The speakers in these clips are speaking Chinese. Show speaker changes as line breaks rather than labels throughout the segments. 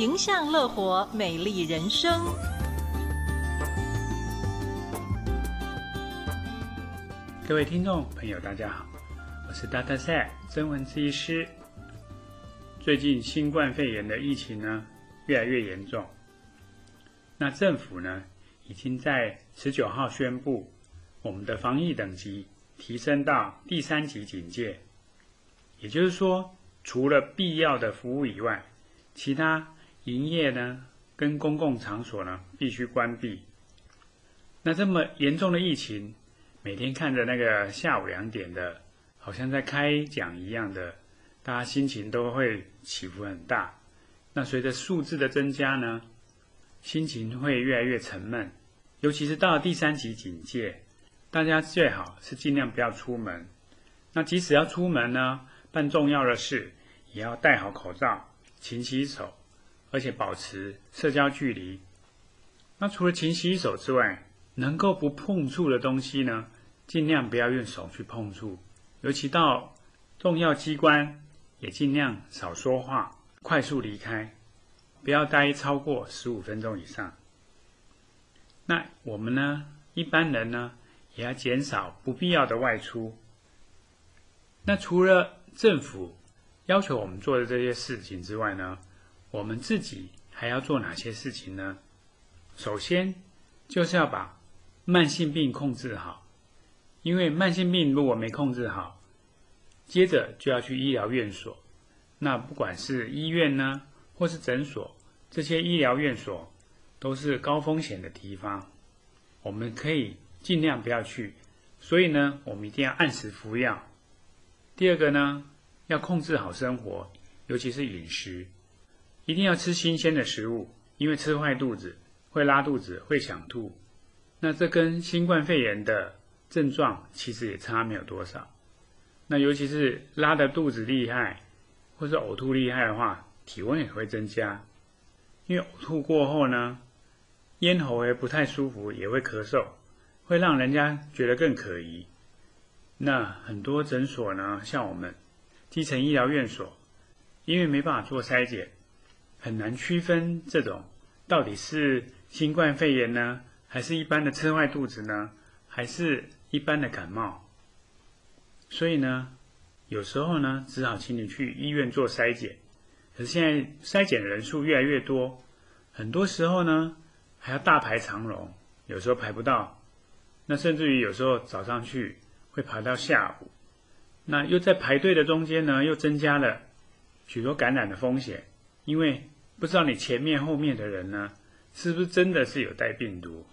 迎向乐活美丽人生。
各位听众朋友，大家好，我是 Dr. Zack 曾文治医师。最近新冠肺炎的疫情呢，越来越严重。那政府呢，已经在十九号宣布，我们的防疫等级提升到第三级警戒。也就是说，除了必要的服务以外，其他营业呢跟公共场所呢必须关闭。那这么严重的疫情，每天看着那个下午两点的，好像在开讲一样的，大家心情都会起伏很大。那随着数字的增加呢，心情会越来越沉闷。尤其是到了第三级警戒，大家最好是尽量不要出门。那即使要出门呢，办重要的事，也要戴好口罩、勤洗手，而且保持社交距离。那除了勤洗手之外，能够不碰触的东西呢，尽量不要用手去碰触。尤其到重要机关，也尽量少说话，快速离开，不要待超过十五分钟以上。那我们呢，一般人呢，也要减少不必要的外出。那除了政府要求我们做的这些事情之外呢，我们自己还要做哪些事情呢？首先就是要把慢性病控制好，因为慢性病如果没控制好，接着就要去医疗院所。那不管是医院呢，或是诊所，这些医疗院所都是高风险的地方，我们可以尽量不要去。所以呢，我们一定要按时服药。第二个呢，要控制好生活，尤其是饮食，一定要吃新鲜的食物，因为吃坏肚子会拉肚子，会想吐。那这跟新冠肺炎的症状其实也差没有多少。那尤其是拉的肚子厉害，或是呕吐厉害的话，体温也会增加。因为呕吐过后呢，咽喉也不太舒服，也会咳嗽，会让人家觉得更可疑。那很多诊所呢，像我们基层医疗院所，因为没办法做筛检，很难区分这种到底是新冠肺炎呢，还是一般的吃坏肚子呢，还是一般的感冒。所以呢，有时候呢，只好请你去医院做筛检。可是现在筛检的人数越来越多，很多时候呢，还要大排长龙，有时候排不到。那甚至于有时候早上去。会排到下午，那又在排队的中间呢，又增加了许多感染的风险，因为不知道你前面后面的人呢，是不是真的是有带病毒。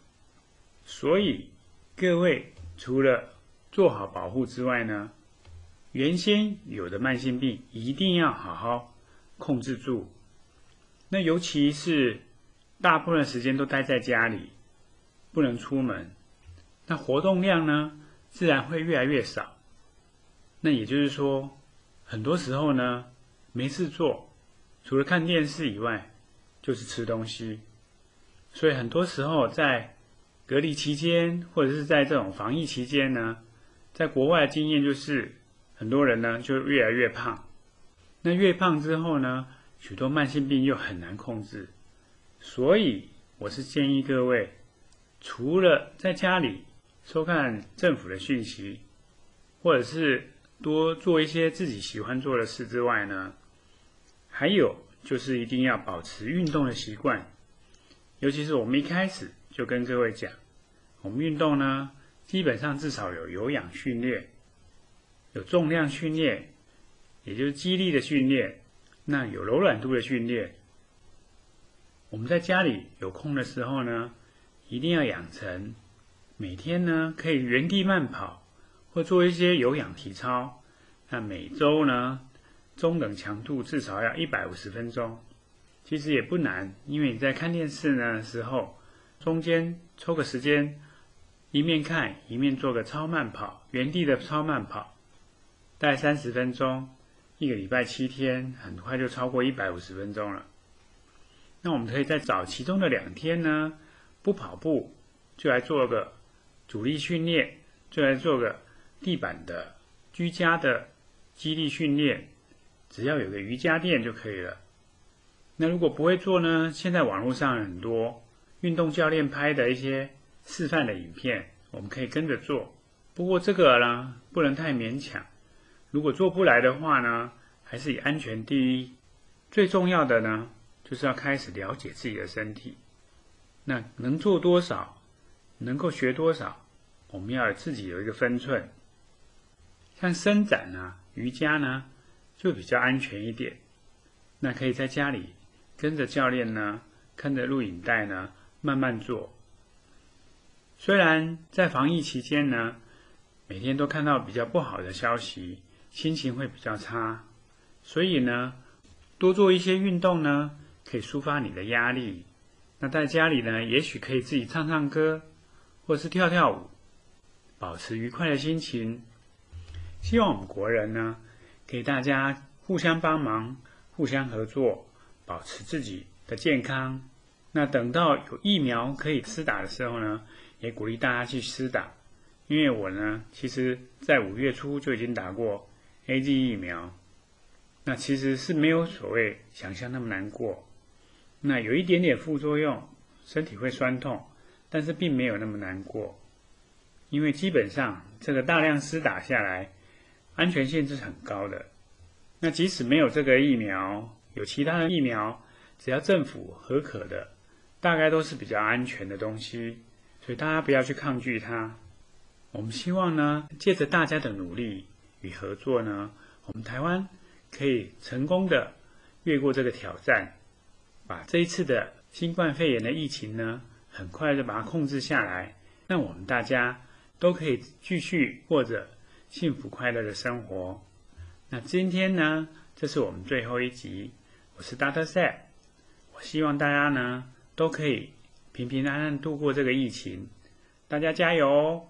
所以各位除了做好保护之外呢，原先有的慢性病一定要好好控制住。那尤其是大部分时间都待在家里，不能出门，那活动量呢，自然会越来越少。那也就是说，很多时候呢，没事做，除了看电视以外，就是吃东西。所以很多时候在隔离期间，或者是在这种防疫期间呢，在国外的经验就是，很多人呢就越来越胖。那越胖之后呢，许多慢性病又很难控制。所以我是建议各位，除了在家里。收看政府的讯息，或者是多做一些自己喜欢做的事之外呢，还有就是一定要保持运动的习惯。尤其是我们一开始就跟各位讲，我们运动呢，基本上至少有有氧训练，有重量训练，也就是肌力的训练，那有柔软度的训练。我们在家里有空的时候呢，一定要养成。每天呢，可以原地慢跑，或做一些有氧体操。那每周呢，中等强度至少要一百五十分钟。其实也不难，因为你在看电视呢时候，中间抽个时间，一面看一面做个超慢跑，原地的超慢跑，待三十分钟，一个礼拜七天，很快就超过一百五十分钟了。那我们可以再找其中的两天呢，不跑步，就来做个。阻力训练，就来做个地板的居家的肌力训练，只要有个瑜伽垫就可以了。那如果不会做呢？现在网络上很多运动教练拍的一些示范的影片，我们可以跟着做。不过这个呢，不能太勉强。如果做不来的话呢，还是以安全第一。最重要的呢，就是要开始了解自己的身体。那能做多少，能够学多少，我们要自己有一个分寸。像伸展啊、瑜伽呢，就比较安全一点。那可以在家里跟着教练呢，看着录影带呢，慢慢做。虽然在防疫期间呢，每天都看到比较不好的消息，心情会比较差。所以呢，多做一些运动呢，可以抒发你的压力。那在家里呢，也许可以自己唱唱歌，或是跳跳舞，保持愉快的心情。希望我们国人呢，给大家互相帮忙、互相合作，保持自己的健康。那等到有疫苗可以施打的时候呢，也鼓励大家去施打。因为我呢，其实在五月初就已经打过 A G 疫苗，那其实是没有所谓想象那么难过。那有一点点副作用，身体会酸痛，但是并没有那么难过，因为基本上这个大量施打下来，安全性是很高的。那即使没有这个疫苗，有其他的疫苗，只要政府核可的，大概都是比较安全的东西，所以大家不要去抗拒它。我们希望呢，借着大家的努力与合作呢，我们台湾可以成功的越过这个挑战，把这一次的新冠肺炎的疫情呢，很快的把它控制下来，让我们大家都可以继续过着幸福快乐的生活。那今天呢，这是我们最后一集，我是 Dr. Sad，我希望大家呢都可以平平安安度过这个疫情，大家加油哦！